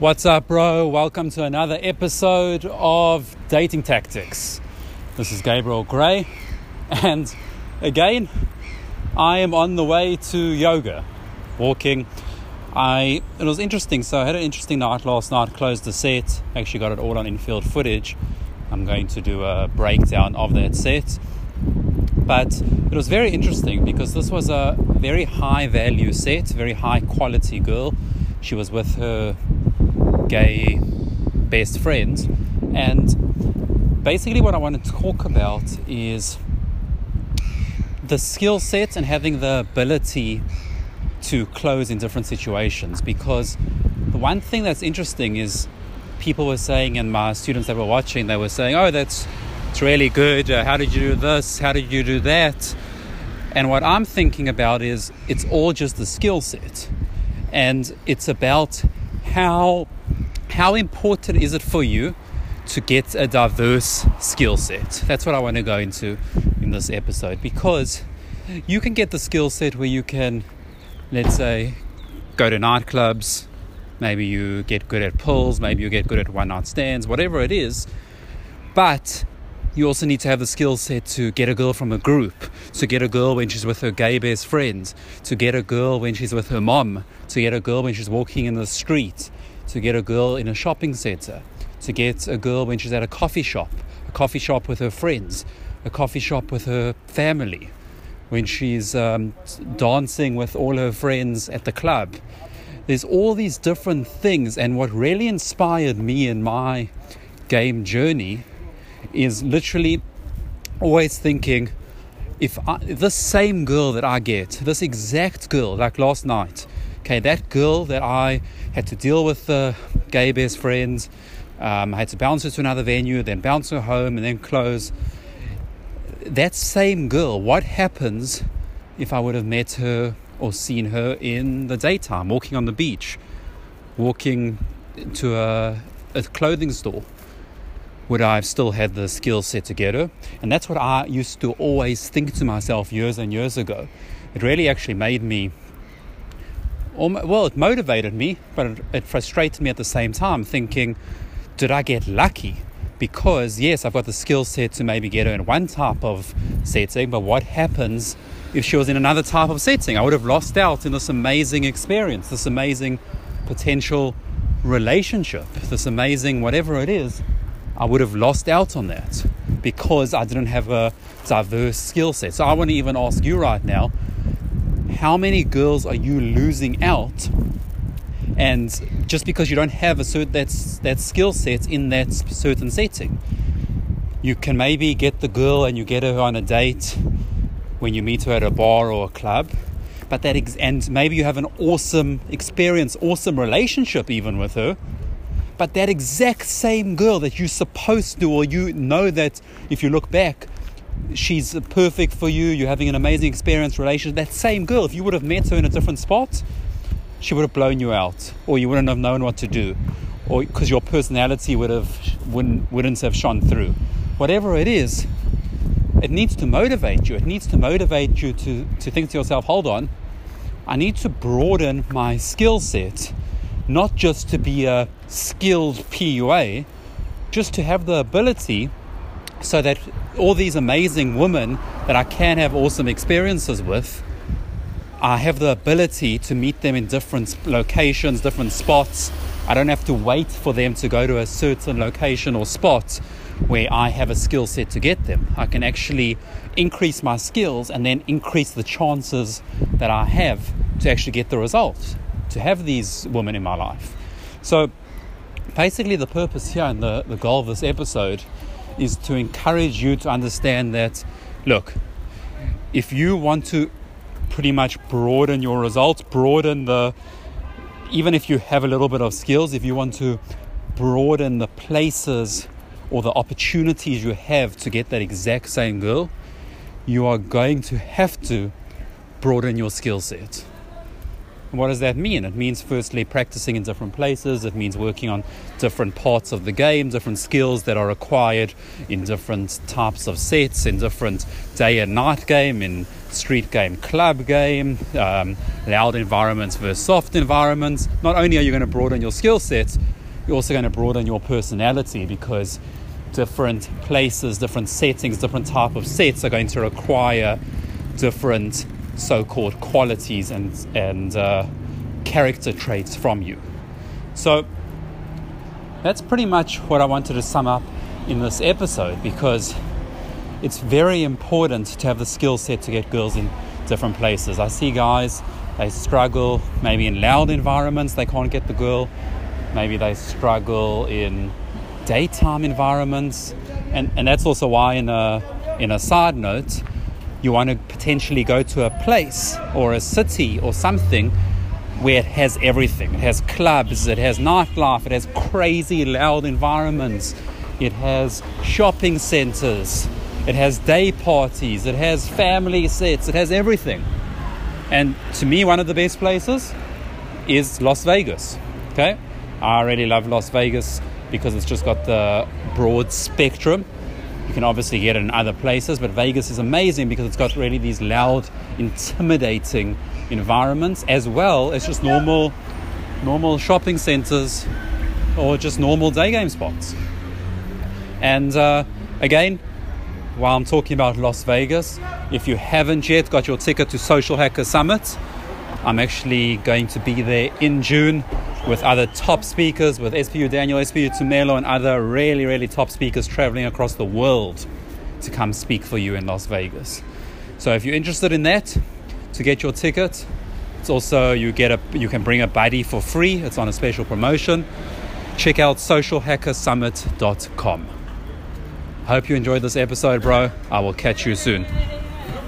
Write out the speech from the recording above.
What's up, bro? Welcome to another episode of Dating Tactics. This is Gabriel Gray, and again, I am on the way to yoga, walking. I it was interesting. So I had an interesting night last night. Closed the set. Actually, got it all on infield footage. I'm going to do a breakdown of that set. But it was very interesting because this was a very high value set, very high quality girl. She was with her gay best friends. And basically, what I want to talk about is the skill set and having the ability to close in different situations. Because the one thing that's interesting is people were saying, and my students that were watching, they were saying, Oh, that's it's really good. Uh, how did you do this? How did you do that? And what I'm thinking about is it's all just the skill set. And it's about how how important is it for you to get a diverse skill set? That's what I want to go into in this episode because you can get the skill set where you can, let's say, go to nightclubs, maybe you get good at pulls, maybe you get good at one night stands, whatever it is. But you also need to have the skill set to get a girl from a group, to get a girl when she's with her gay best friends, to get a girl when she's with her mom, to get a girl when she's walking in the street, to get a girl in a shopping center, to get a girl when she's at a coffee shop, a coffee shop with her friends, a coffee shop with her family, when she's um, dancing with all her friends at the club. There's all these different things, and what really inspired me in my game journey is literally always thinking if, I, this same girl that I get, this exact girl, like last night, okay, that girl that I had to deal with the gay best friends, um, I had to bounce her to another venue, then bounce her home, and then close. That same girl, what happens if I would have met her or seen her in the daytime, walking on the beach, walking to a, a clothing store? would I have still had the skill set to get her? And that's what I used to always think to myself years and years ago. It really actually made me, well, it motivated me, but it, frustrated me at the same time, thinking, did I get lucky? Because, yes, I've got the skill set to maybe get her in one type of setting, but what happens if she was in another type of setting? I would have lost out in this amazing experience, this amazing potential relationship, this amazing whatever it is I would have lost out on that because I didn't have a diverse skill set. So I want to even ask you right now how many girls are you losing out? And just because you don't have a certain that, that skill set in that certain setting, you can maybe get the girl and you get her on a date when you meet her at a bar or a club. But that ex- and maybe you have an awesome experience, awesome relationship even with her but that exact same girl that you're supposed to, or you know that if you look back, she's perfect for you, you're having an amazing experience, relationship, that same girl, if you would have met her in a different spot, she would have blown you out, or you wouldn't have known what to do, or because your personality would have wouldn't wouldn't have shone through. Whatever it is, it needs to motivate you. It needs to motivate you to, to think to yourself, hold on, I need to broaden my skill set not just to be a skilled PUA, just to have the ability so that all these amazing women that I can have awesome experiences with, I have the ability to meet them in different locations, different spots. I don't have to wait for them to go to a certain location or spot where I have a skill set to get them. I can actually increase my skills and then increase the chances that I have to actually get the result, to have these women in my life. So basically, the purpose here and the, the goal of this episode is to encourage you to understand that look, if you want to pretty much broaden your results, broaden the even if you have a little bit of skills, if you want to broaden the places or the opportunities you have to get that exact same girl, you are going to have to broaden your skill set what does that mean? It means firstly practicing in different places. It means working on different parts of the game, different skills that are required in different types of sets, in different day and night game, in street game, club game, um, loud environments versus soft environments. Not only are you going to broaden your skill sets, you're also going to broaden your personality because different places, different settings, different type of sets are going to require different so-called qualities and and uh, character traits from you. So that's pretty much what I wanted to sum up in this episode because it's very important to have the skill set to get girls in different places. I see guys they struggle maybe in loud environments they can't get the girl. Maybe they struggle in daytime environments, and and that's also why in a in a side note you want to potentially go to a place or a city or something where it has everything. It has clubs, it has nightlife, it has crazy loud environments, it has shopping centers, it has day parties, it has family sets, it has everything. And to me, one of the best places is Las Vegas. Okay? I really love Las Vegas because it's just got the broad spectrum you can obviously get it in other places, but Vegas is amazing because it's got really these loud, intimidating environments as well as just normal, normal shopping centers or just normal day game spots. And uh, again, while I'm talking about Las Vegas, if you haven't yet got your ticket to Social Hacker Summit, I'm actually going to be there in June with other top speakers, with SPU Daniel, SPU Tumelo, and other really, really top speakers traveling across the world to come speak for you in Las Vegas. So if you're interested in that, to get your ticket, it's also you get a you can bring a buddy for free. It's on a special promotion. Check out socialhackersummit.com. Hope you enjoyed this episode, bro. I will catch you soon.